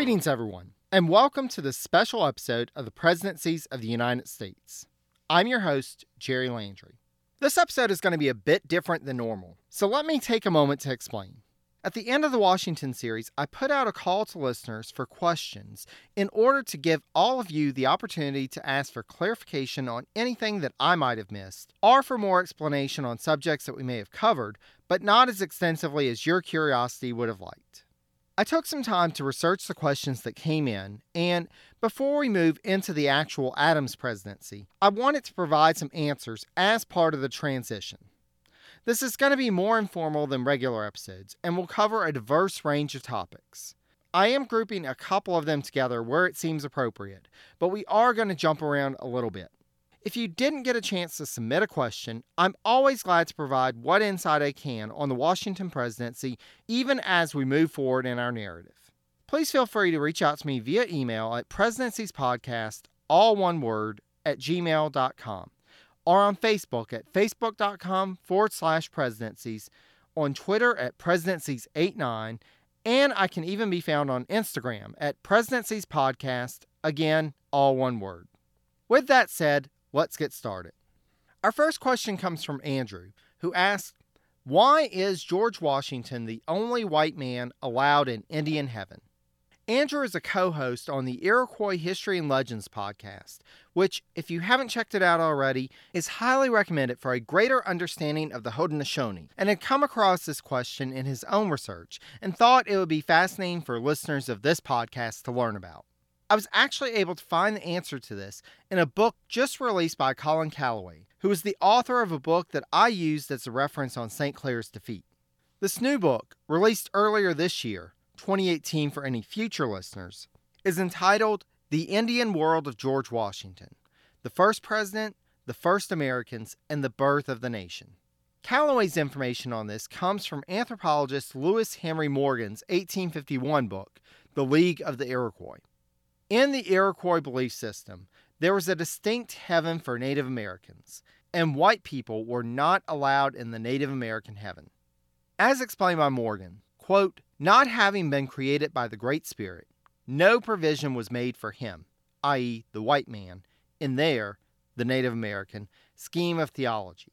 Greetings, everyone, and welcome to this special episode of the Presidencies of the United States. I'm your host, Jerry Landry. This episode is going to be a bit different than normal, so let me take a moment to explain. At the end of the Washington series, I put out a call to listeners for questions in order to give all of you the opportunity to ask for clarification on anything that I might have missed, or for more explanation on subjects that we may have covered, but not as extensively as your curiosity would have liked. I took some time to research the questions that came in, and before we move into the actual Adams presidency, I wanted to provide some answers as part of the transition. This is going to be more informal than regular episodes and will cover a diverse range of topics. I am grouping a couple of them together where it seems appropriate, but we are going to jump around a little bit. If you didn't get a chance to submit a question, I'm always glad to provide what insight I can on the Washington presidency, even as we move forward in our narrative. Please feel free to reach out to me via email at presidenciespodcast, all one word, at gmail.com or on Facebook at facebook.com forward slash presidencies, on Twitter at presidencies89, and I can even be found on Instagram at presidencies podcast, again, all one word. With that said, let's get started. Our first question comes from Andrew, who asks, Why is George Washington the only white man allowed in Indian heaven? Andrew is a co host on the Iroquois History and Legends podcast, which, if you haven't checked it out already, is highly recommended for a greater understanding of the Haudenosaunee, and had come across this question in his own research and thought it would be fascinating for listeners of this podcast to learn about. I was actually able to find the answer to this in a book just released by Colin Calloway, who is the author of a book that I used as a reference on St. Clair's defeat. This new book, released earlier this year, 2018 for any future listeners, is entitled The Indian World of George Washington The First President, the First Americans, and the Birth of the Nation. Calloway's information on this comes from anthropologist Lewis Henry Morgan's 1851 book, The League of the Iroquois. In the Iroquois belief system, there was a distinct heaven for Native Americans, and white people were not allowed in the Native American heaven. As explained by Morgan, quote, not having been created by the Great Spirit, no provision was made for him, i.e., the white man, in their, the Native American, scheme of theology.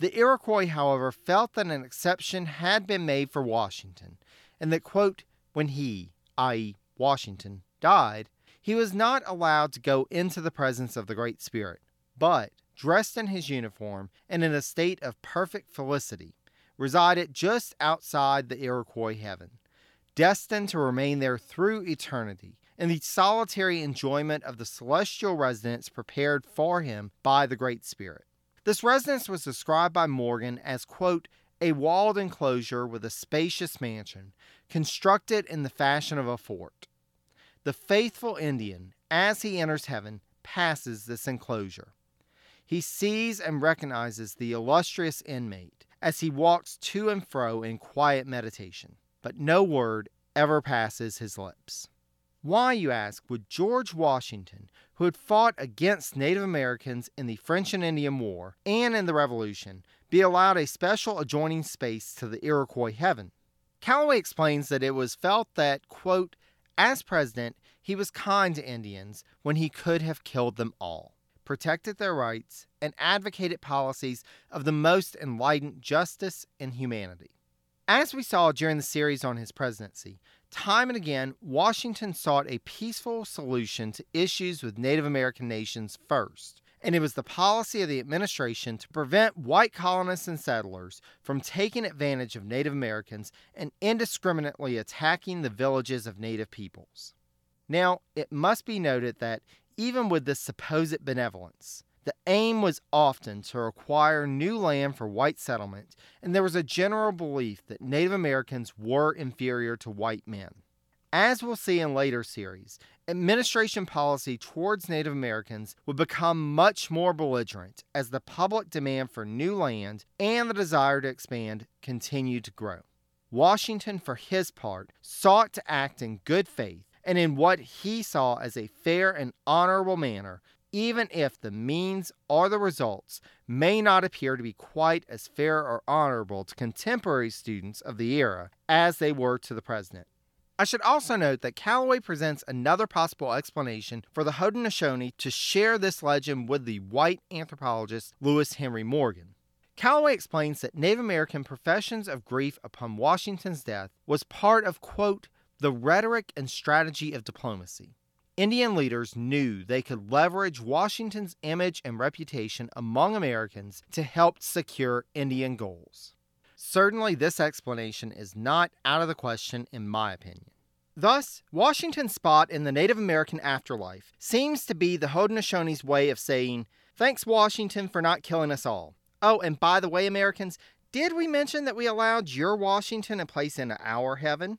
The Iroquois, however, felt that an exception had been made for Washington, and that, quote, when he, i.e., Washington, died, he was not allowed to go into the presence of the Great Spirit, but, dressed in his uniform and in a state of perfect felicity, resided just outside the Iroquois heaven, destined to remain there through eternity in the solitary enjoyment of the celestial residence prepared for him by the Great Spirit. This residence was described by Morgan as, quote, a walled enclosure with a spacious mansion, constructed in the fashion of a fort. The faithful Indian, as he enters heaven, passes this enclosure. He sees and recognizes the illustrious inmate as he walks to and fro in quiet meditation, but no word ever passes his lips. Why, you ask, would George Washington, who had fought against Native Americans in the French and Indian War and in the Revolution, be allowed a special adjoining space to the Iroquois heaven? Calloway explains that it was felt that, quote, as president, he was kind to Indians when he could have killed them all protected their rights, and advocated policies of the most enlightened justice and humanity. As we saw during the series on his presidency, time and again, Washington sought a peaceful solution to issues with Native American nations first, and it was the policy of the administration to prevent white colonists and settlers from taking advantage of Native Americans and indiscriminately attacking the villages of Native peoples. Now, it must be noted that even with this supposed benevolence, The aim was often to acquire new land for white settlement, and there was a general belief that Native Americans were inferior to white men. As we'll see in later series, administration policy towards Native Americans would become much more belligerent as the public demand for new land and the desire to expand continued to grow. Washington, for his part, sought to act in good faith and in what he saw as a fair and honorable manner, even if the means or the results may not appear to be quite as fair or honorable to contemporary students of the era as they were to the president. I should also note that Calloway presents another possible explanation for the Haudenosaunee to share this legend with the white anthropologist Lewis Henry Morgan. Calloway explains that Native American professions of grief upon Washington's death was part of, quote, the rhetoric and strategy of diplomacy. Indian leaders knew they could leverage Washington's image and reputation among Americans to help secure Indian goals. Certainly, this explanation is not out of the question, in my opinion. Thus, Washington's spot in the Native American afterlife seems to be the Haudenosaunee's way of saying, Thanks, Washington, for not killing us all. Oh, and by the way, Americans, did we mention that we allowed your Washington a place in our heaven?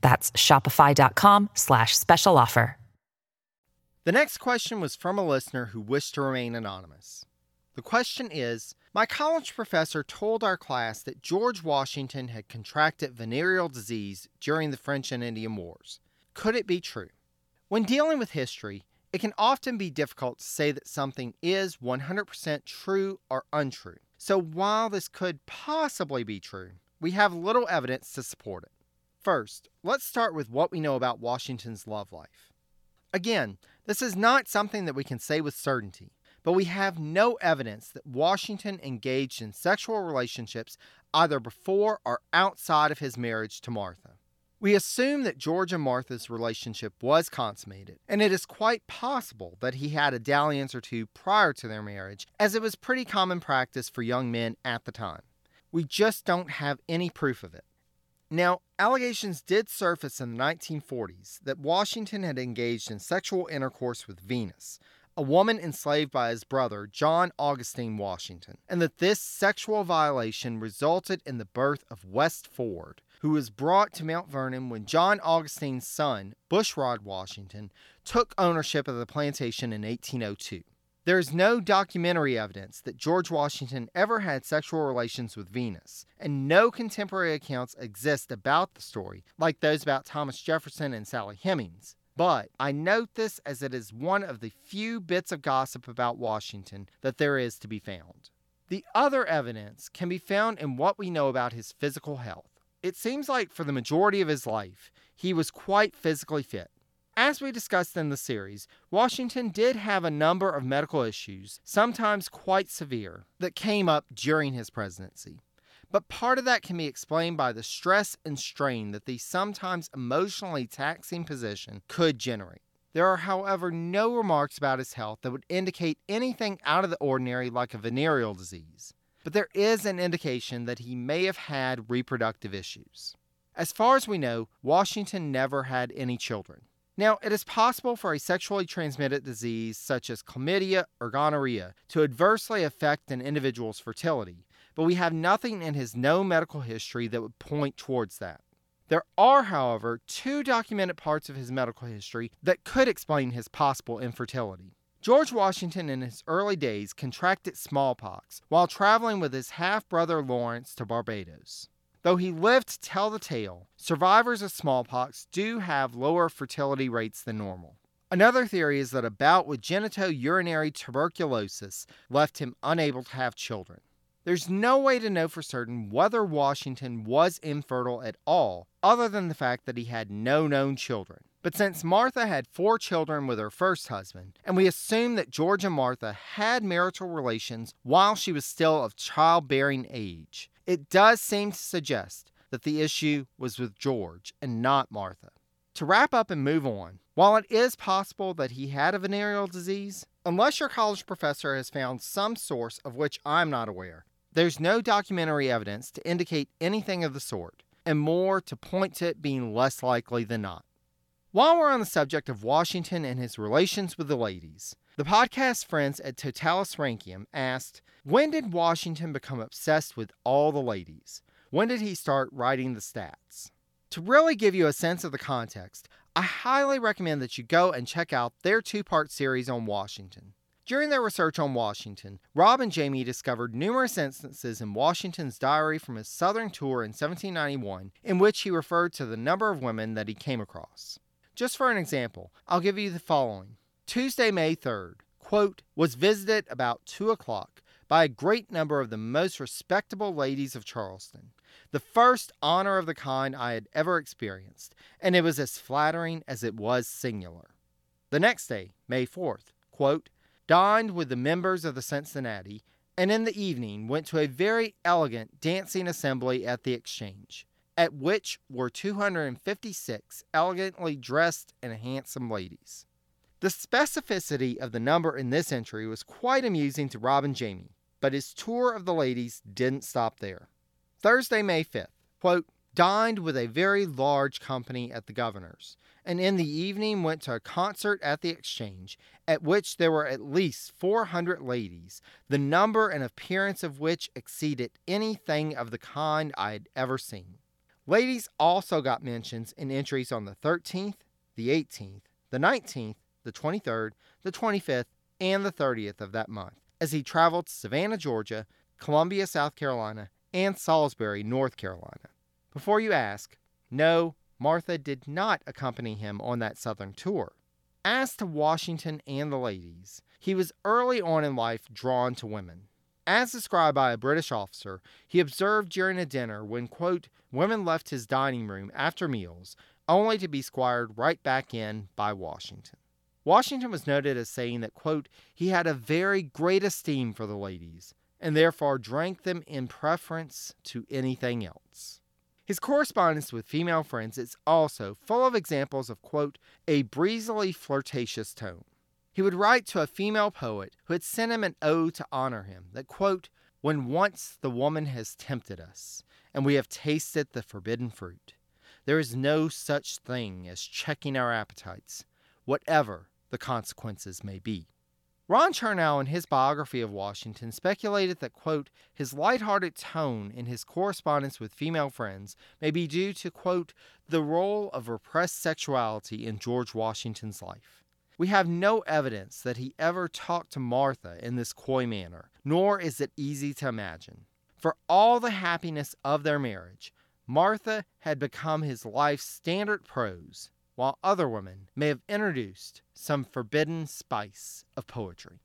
That's shopify.com slash special offer. The next question was from a listener who wished to remain anonymous. The question is My college professor told our class that George Washington had contracted venereal disease during the French and Indian Wars. Could it be true? When dealing with history, it can often be difficult to say that something is 100% true or untrue. So while this could possibly be true, we have little evidence to support it. First, let's start with what we know about Washington's love life. Again, this is not something that we can say with certainty, but we have no evidence that Washington engaged in sexual relationships either before or outside of his marriage to Martha. We assume that George and Martha's relationship was consummated, and it is quite possible that he had a dalliance or two prior to their marriage, as it was pretty common practice for young men at the time. We just don't have any proof of it. Now, allegations did surface in the 1940s that Washington had engaged in sexual intercourse with Venus, a woman enslaved by his brother, John Augustine Washington, and that this sexual violation resulted in the birth of West Ford, who was brought to Mount Vernon when John Augustine's son, Bushrod Washington, took ownership of the plantation in 1802. There is no documentary evidence that George Washington ever had sexual relations with Venus, and no contemporary accounts exist about the story, like those about Thomas Jefferson and Sally Hemings. But I note this as it is one of the few bits of gossip about Washington that there is to be found. The other evidence can be found in what we know about his physical health. It seems like for the majority of his life, he was quite physically fit. As we discussed in the series, Washington did have a number of medical issues, sometimes quite severe, that came up during his presidency. But part of that can be explained by the stress and strain that the sometimes emotionally taxing position could generate. There are, however, no remarks about his health that would indicate anything out of the ordinary like a venereal disease. But there is an indication that he may have had reproductive issues. As far as we know, Washington never had any children. Now, it is possible for a sexually transmitted disease such as chlamydia or gonorrhea to adversely affect an individual's fertility, but we have nothing in his known medical history that would point towards that. There are, however, two documented parts of his medical history that could explain his possible infertility. George Washington in his early days contracted smallpox while traveling with his half brother Lawrence to Barbados. Though he lived to tell the tale, survivors of smallpox do have lower fertility rates than normal. Another theory is that a bout with genitourinary tuberculosis left him unable to have children. There's no way to know for certain whether Washington was infertile at all, other than the fact that he had no known children. But since Martha had four children with her first husband, and we assume that George and Martha had marital relations while she was still of childbearing age, it does seem to suggest that the issue was with George and not Martha. To wrap up and move on, while it is possible that he had a venereal disease, unless your college professor has found some source of which I'm not aware, there's no documentary evidence to indicate anything of the sort, and more to point to it being less likely than not. While we're on the subject of Washington and his relations with the ladies, the podcast friends at Totalus Rankium asked, When did Washington become obsessed with all the ladies? When did he start writing the stats? To really give you a sense of the context, I highly recommend that you go and check out their two part series on Washington. During their research on Washington, Rob and Jamie discovered numerous instances in Washington's diary from his Southern tour in 1791 in which he referred to the number of women that he came across. Just for an example, I'll give you the following. Tuesday, May 3rd, quote, was visited about 2 o'clock by a great number of the most respectable ladies of Charleston. The first honor of the kind I had ever experienced, and it was as flattering as it was singular. The next day, May 4th, quote, dined with the members of the Cincinnati, and in the evening went to a very elegant dancing assembly at the Exchange at which were 256 elegantly dressed and handsome ladies. The specificity of the number in this entry was quite amusing to Rob and Jamie, but his tour of the ladies didn't stop there. Thursday, May 5th, quote, dined with a very large company at the governor's, and in the evening went to a concert at the Exchange, at which there were at least 400 ladies, the number and appearance of which exceeded anything of the kind I had ever seen. Ladies also got mentions in entries on the 13th, the 18th, the 19th, the 23rd, the 25th, and the 30th of that month as he traveled to Savannah, Georgia, Columbia, South Carolina, and Salisbury, North Carolina. Before you ask, no, Martha did not accompany him on that southern tour. As to Washington and the ladies, he was early on in life drawn to women. As described by a British officer, he observed during a dinner when, quote, women left his dining room after meals only to be squired right back in by Washington. Washington was noted as saying that, quote, he had a very great esteem for the ladies and therefore drank them in preference to anything else. His correspondence with female friends is also full of examples of, quote, a breezily flirtatious tone. He would write to a female poet who had sent him an ode to honor him that, quote, when once the woman has tempted us, and we have tasted the forbidden fruit, there is no such thing as checking our appetites, whatever the consequences may be. Ron Chernow, in his biography of Washington, speculated that, quote, his light-hearted tone in his correspondence with female friends may be due to, quote, the role of repressed sexuality in George Washington's life. We have no evidence that he ever talked to Martha in this coy manner, nor is it easy to imagine. For all the happiness of their marriage, Martha had become his life's standard prose, while other women may have introduced some forbidden spice of poetry.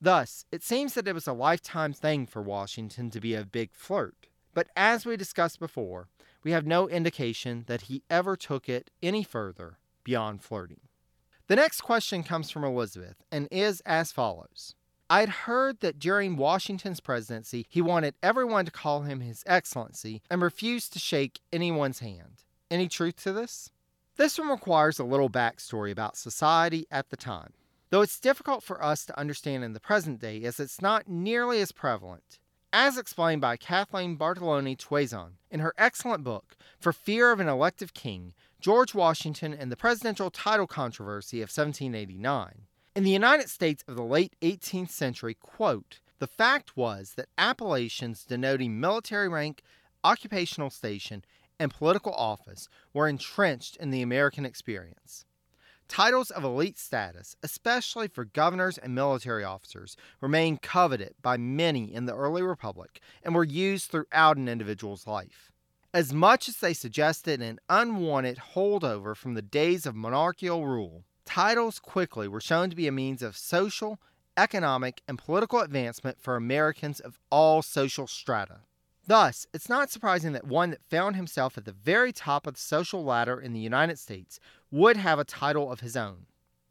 Thus, it seems that it was a lifetime thing for Washington to be a big flirt. But as we discussed before, we have no indication that he ever took it any further beyond flirting. The next question comes from Elizabeth and is as follows I had heard that during Washington's presidency, he wanted everyone to call him His Excellency and refused to shake anyone's hand. Any truth to this? This one requires a little backstory about society at the time, though it's difficult for us to understand in the present day as it's not nearly as prevalent. As explained by Kathleen Bartoloni-Tuazon in her excellent book, For Fear of an Elective King George Washington and the Presidential Title Controversy of 1789. In the United States of the late 18th century, quote, the fact was that appellations denoting military rank, occupational station, and political office were entrenched in the American experience. Titles of elite status, especially for governors and military officers, remained coveted by many in the early republic and were used throughout an individual's life. As much as they suggested an unwanted holdover from the days of monarchical rule, titles quickly were shown to be a means of social, economic, and political advancement for Americans of all social strata. Thus, it's not surprising that one that found himself at the very top of the social ladder in the United States would have a title of his own.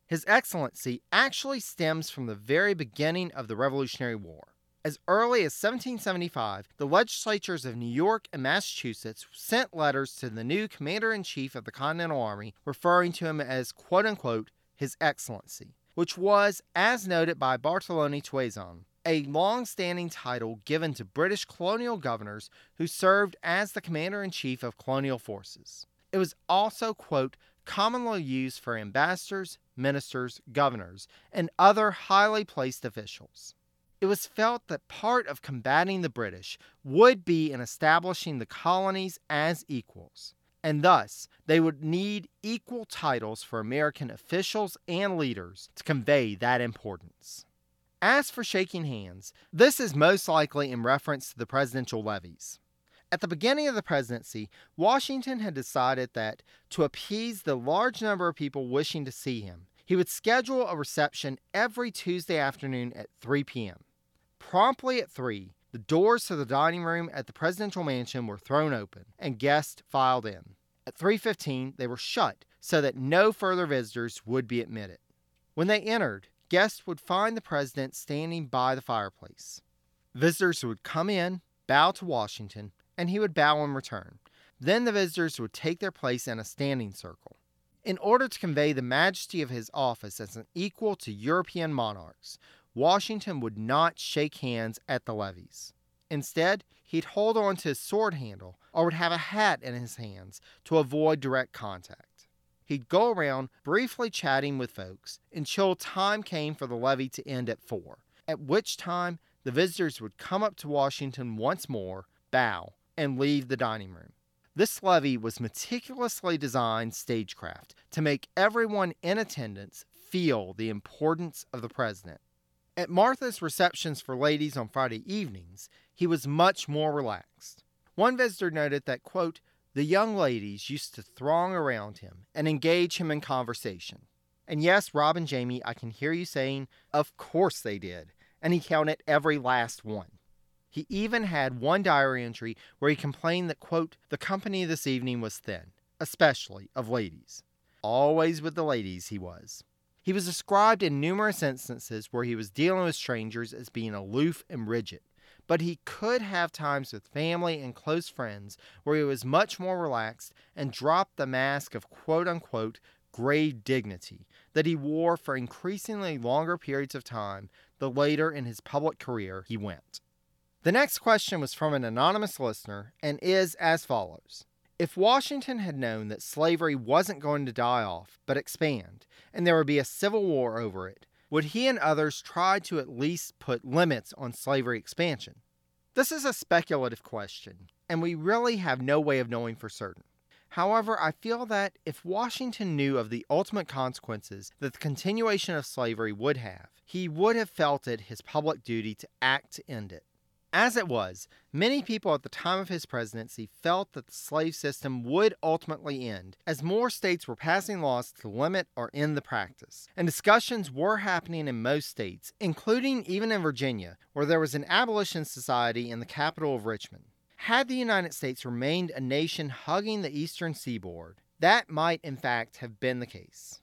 His Excellency actually stems from the very beginning of the Revolutionary War. As early as 1775, the legislatures of New York and Massachusetts sent letters to the new Commander in Chief of the Continental Army referring to him as quote unquote His Excellency, which was, as noted by Bartoloni-Tuazon, a long standing title given to British colonial governors who served as the commander in chief of colonial forces. It was also, quote, commonly used for ambassadors, ministers, governors, and other highly placed officials. It was felt that part of combating the British would be in establishing the colonies as equals, and thus they would need equal titles for American officials and leaders to convey that importance. As for shaking hands, this is most likely in reference to the presidential levees. At the beginning of the presidency, Washington had decided that, to appease the large number of people wishing to see him, he would schedule a reception every Tuesday afternoon at 3 p.m. Promptly at 3, the doors to the dining room at the presidential mansion were thrown open and guests filed in. At 3:15, they were shut so that no further visitors would be admitted. When they entered, guests would find the president standing by the fireplace. Visitors would come in, bow to Washington, and he would bow in return. Then the visitors would take their place in a standing circle. In order to convey the majesty of his office as an equal to European monarchs, Washington would not shake hands at the levees. Instead, he'd hold on to his sword handle or would have a hat in his hands to avoid direct contact. He'd go around briefly chatting with folks until time came for the levee to end at 4, at which time the visitors would come up to Washington once more, bow, and leave the dining room. This levee was meticulously designed stagecraft to make everyone in attendance feel the importance of the president. At Martha's receptions for ladies on Friday evenings, he was much more relaxed. One visitor noted that, quote, the young ladies used to throng around him and engage him in conversation. And yes, Rob and Jamie, I can hear you saying, Of course they did. And he counted every last one. He even had one diary entry where he complained that, quote, the company this evening was thin, especially of ladies. Always with the ladies, he was. He was described in numerous instances where he was dealing with strangers as being aloof and rigid but he could have times with family and close friends where he was much more relaxed and dropped the mask of quote unquote grave dignity that he wore for increasingly longer periods of time the later in his public career he went. The next question was from an anonymous listener and is as follows. If Washington had known that slavery wasn't going to die off, but expand, and there would be a civil war over it, would he and others try to at least put limits on slavery expansion? This is a speculative question, and we really have no way of knowing for certain. However, I feel that if Washington knew of the ultimate consequences that the continuation of slavery would have, he would have felt it his public duty to act to end it. As it was, many people at the time of his presidency felt that the slave system would ultimately end, as more states were passing laws to limit or end the practice. And discussions were happening in most states, including even in Virginia, where there was an abolition society in the capital of Richmond. Had the United States remained a nation hugging the eastern seaboard, that might in fact have been the case.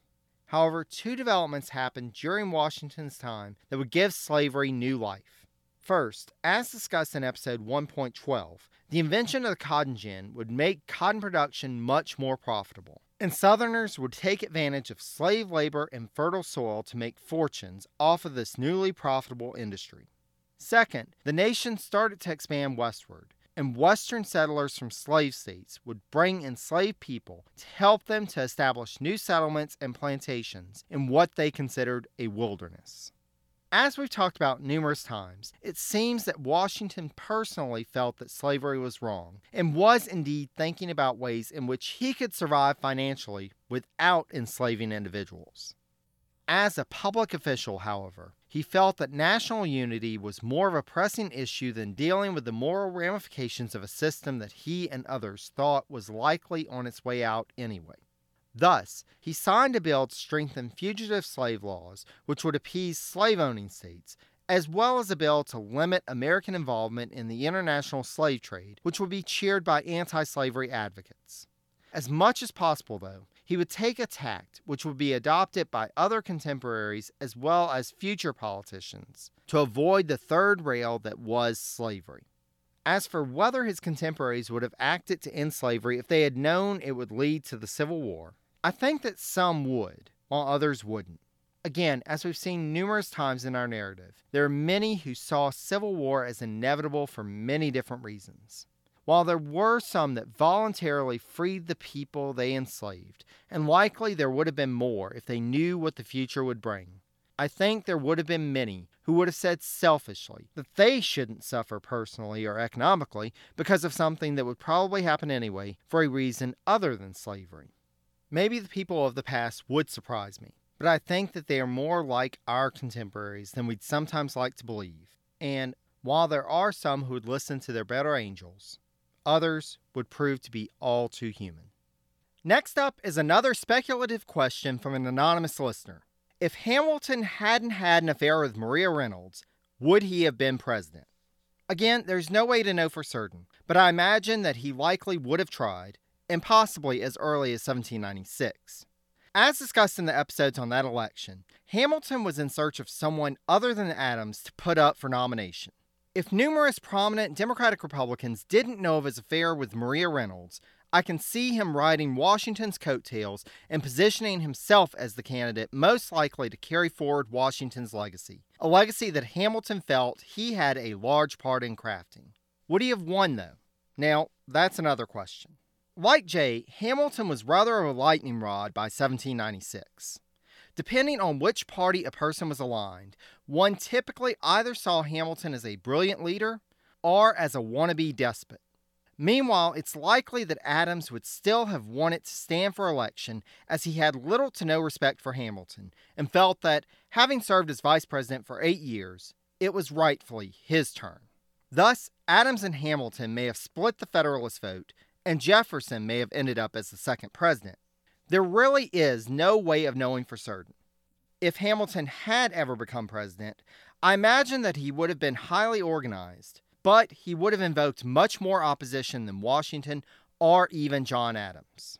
However, two developments happened during Washington's time that would give slavery new life. First, as discussed in episode 1.12, the invention of the cotton gin would make cotton production much more profitable, and Southerners would take advantage of slave labor and fertile soil to make fortunes off of this newly profitable industry. Second, the nation started to expand westward, and Western settlers from slave states would bring enslaved people to help them to establish new settlements and plantations in what they considered a wilderness. As we've talked about numerous times, it seems that Washington personally felt that slavery was wrong and was indeed thinking about ways in which he could survive financially without enslaving individuals. As a public official, however, he felt that national unity was more of a pressing issue than dealing with the moral ramifications of a system that he and others thought was likely on its way out anyway. Thus, he signed a bill to strengthen fugitive slave laws, which would appease slave owning states, as well as a bill to limit American involvement in the international slave trade, which would be cheered by anti slavery advocates. As much as possible, though, he would take a tact which would be adopted by other contemporaries as well as future politicians to avoid the third rail that was slavery. As for whether his contemporaries would have acted to end slavery if they had known it would lead to the Civil War, I think that some would, while others wouldn't. Again, as we've seen numerous times in our narrative, there are many who saw civil war as inevitable for many different reasons. While there were some that voluntarily freed the people they enslaved, and likely there would have been more if they knew what the future would bring, I think there would have been many who would have said selfishly that they shouldn't suffer personally or economically because of something that would probably happen anyway for a reason other than slavery. Maybe the people of the past would surprise me, but I think that they are more like our contemporaries than we'd sometimes like to believe. And while there are some who would listen to their better angels, Others would prove to be all too human. Next up is another speculative question from an anonymous listener. If Hamilton hadn't had an affair with Maria Reynolds, would he have been president? Again, there's no way to know for certain, but I imagine that he likely would have tried, and possibly as early as 1796. As discussed in the episodes on that election, Hamilton was in search of someone other than Adams to put up for nomination. If numerous prominent Democratic Republicans didn't know of his affair with Maria Reynolds, I can see him riding Washington's coattails and positioning himself as the candidate most likely to carry forward Washington's legacy, a legacy that Hamilton felt he had a large part in crafting. Would he have won, though? Now, that's another question. Like Jay, Hamilton was rather of a lightning rod by 1796. Depending on which party a person was aligned, one typically either saw Hamilton as a brilliant leader or as a wannabe despot. Meanwhile, it's likely that Adams would still have wanted to stand for election as he had little to no respect for Hamilton and felt that, having served as vice president for eight years, it was rightfully his turn. Thus, Adams and Hamilton may have split the Federalist vote, and Jefferson may have ended up as the second president. There really is no way of knowing for certain. If Hamilton had ever become president, I imagine that he would have been highly organized, but he would have invoked much more opposition than Washington or even John Adams.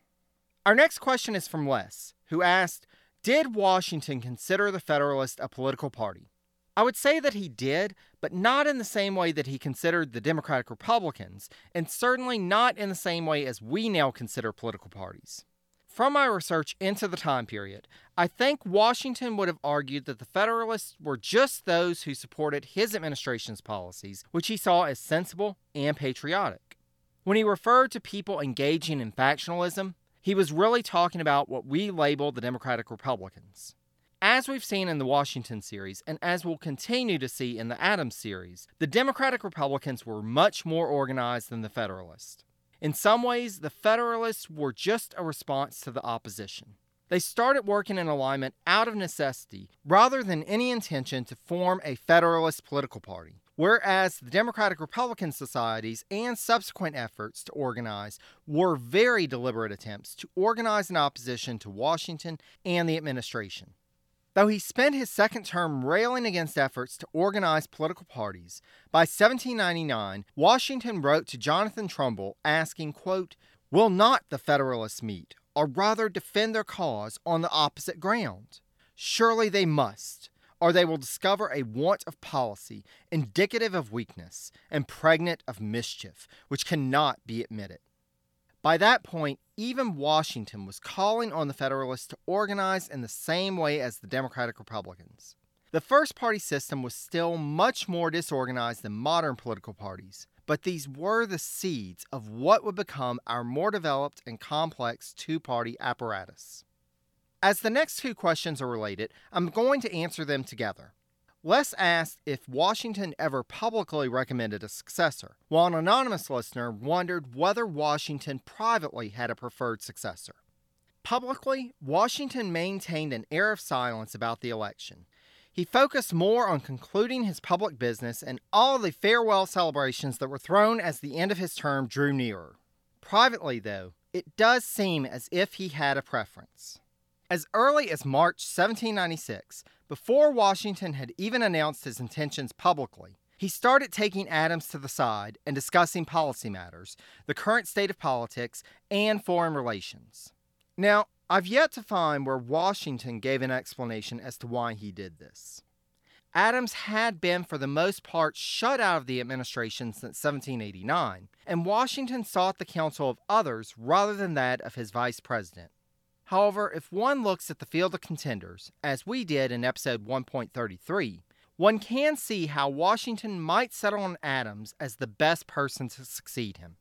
Our next question is from Les, who asked Did Washington consider the Federalist a political party? I would say that he did, but not in the same way that he considered the Democratic Republicans, and certainly not in the same way as we now consider political parties. From my research into the time period, I think Washington would have argued that the Federalists were just those who supported his administration's policies, which he saw as sensible and patriotic. When he referred to people engaging in factionalism, he was really talking about what we label the Democratic Republicans. As we've seen in the Washington series, and as we'll continue to see in the Adams series, the Democratic Republicans were much more organized than the Federalists. In some ways, the Federalists were just a response to the opposition. They started working in alignment out of necessity rather than any intention to form a Federalist political party. Whereas the Democratic Republican societies and subsequent efforts to organize were very deliberate attempts to organize an opposition to Washington and the administration. Though he spent his second term railing against efforts to organize political parties, by 1799, Washington wrote to Jonathan Trumbull asking, quote, Will not the Federalists meet, or rather defend their cause on the opposite ground? Surely they must, or they will discover a want of policy indicative of weakness and pregnant of mischief, which cannot be admitted. By that point, even Washington was calling on the Federalists to organize in the same way as the Democratic Republicans. The first party system was still much more disorganized than modern political parties, but these were the seeds of what would become our more developed and complex two party apparatus. As the next two questions are related, I'm going to answer them together. Les asked if Washington ever publicly recommended a successor, while an anonymous listener wondered whether Washington privately had a preferred successor. Publicly, Washington maintained an air of silence about the election. He focused more on concluding his public business and all the farewell celebrations that were thrown as the end of his term drew nearer. Privately, though, it does seem as if he had a preference. As early as March 1796, Before Washington had even announced his intentions publicly, he started taking Adams to the side and discussing policy matters, the current state of politics, and foreign relations. Now, I've yet to find where Washington gave an explanation as to why he did this. Adams had been, for the most part, shut out of the administration since 1789, and Washington sought the counsel of others rather than that of his vice president. However, if one looks at the field of contenders, as we did in episode 1.33, one can see how Washington might settle on Adams as the best person to succeed him.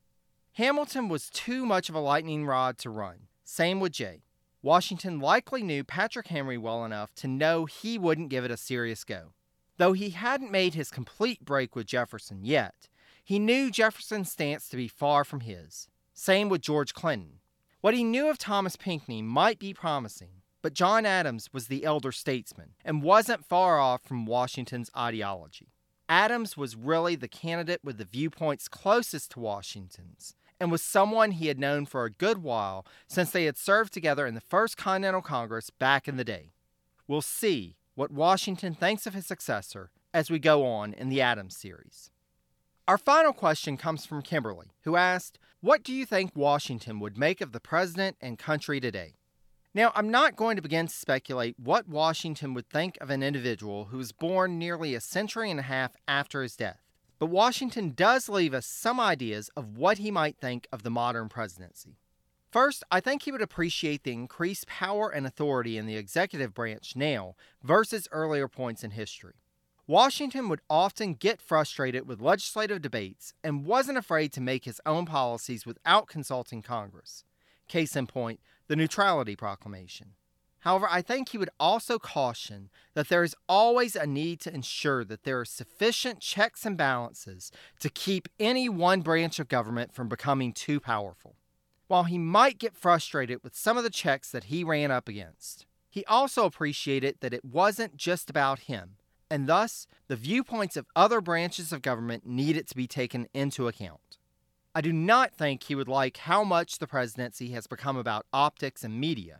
Hamilton was too much of a lightning rod to run. Same with Jay. Washington likely knew Patrick Henry well enough to know he wouldn't give it a serious go. Though he hadn't made his complete break with Jefferson yet, he knew Jefferson's stance to be far from his. Same with George Clinton. What he knew of Thomas Pinckney might be promising, but John Adams was the elder statesman and wasn't far off from Washington's ideology. Adams was really the candidate with the viewpoints closest to Washington's and was someone he had known for a good while since they had served together in the First Continental Congress back in the day. We'll see what Washington thinks of his successor as we go on in the Adams series. Our final question comes from Kimberly, who asked, What do you think Washington would make of the president and country today? Now, I'm not going to begin to speculate what Washington would think of an individual who was born nearly a century and a half after his death, but Washington does leave us some ideas of what he might think of the modern presidency. First, I think he would appreciate the increased power and authority in the executive branch now versus earlier points in history. Washington would often get frustrated with legislative debates and wasn't afraid to make his own policies without consulting Congress. Case in point, the Neutrality Proclamation. However, I think he would also caution that there is always a need to ensure that there are sufficient checks and balances to keep any one branch of government from becoming too powerful. While he might get frustrated with some of the checks that he ran up against, he also appreciated that it wasn't just about him, and thus the viewpoints of other branches of government needed to be taken into account. I do not think he would like how much the presidency has become about optics and media.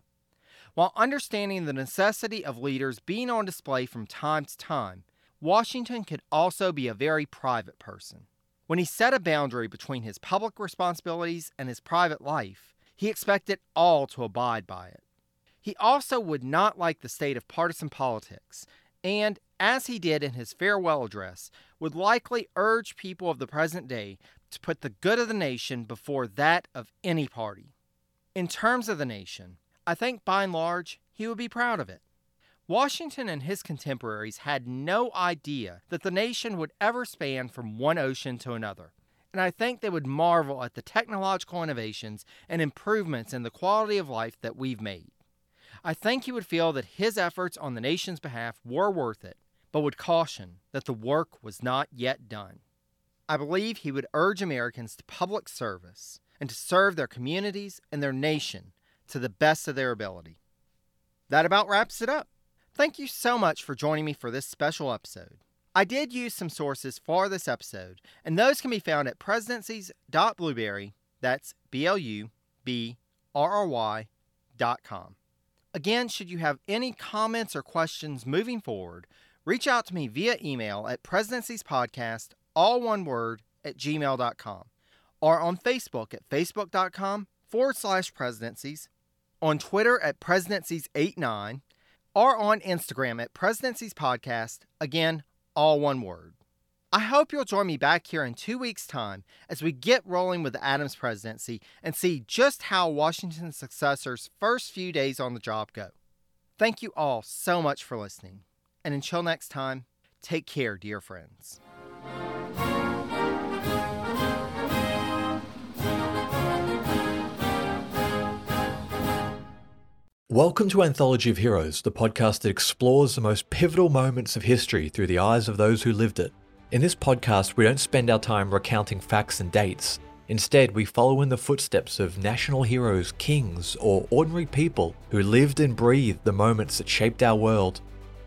While understanding the necessity of leaders being on display from time to time, Washington could also be a very private person. When he set a boundary between his public responsibilities and his private life, he expected all to abide by it. He also would not like the state of partisan politics, and, as he did in his farewell address, would likely urge people of the present day to put the good of the nation before that of any party. In terms of the nation, I think by and large he would be proud of it. Washington and his contemporaries had no idea that the nation would ever span from one ocean to another, and I think they would marvel at the technological innovations and improvements in the quality of life that we've made. I think he would feel that his efforts on the nation's behalf were worth it, but would caution that the work was not yet done. I believe he would urge Americans to public service and to serve their communities and their nation to the best of their ability. That about wraps it up. Thank you so much for joining me for this special episode. I did use some sources for this episode, and those can be found at presidencies.blubrry, that's B L U B R R Y dot com. Again, should you have any comments or questions moving forward, reach out to me via email at presidenciespodcast, all one word, at gmail.com, or on Facebook at facebook.com forward slash presidencies, on Twitter at presidencies89, or on Instagram at Presidencies Podcast, again, all one word. I hope you'll join me back here in two weeks' time as we get rolling with the Adams presidency and see just how Washington's successor's first few days on the job go. Thank you all so much for listening. And until next time, take care, dear friends. Welcome to Anthology of Heroes, the podcast that explores the most pivotal moments of history through the eyes of those who lived it. In this podcast, we don't spend our time recounting facts and dates. Instead, we follow in the footsteps of national heroes, kings, or ordinary people who lived and breathed the moments that shaped our world.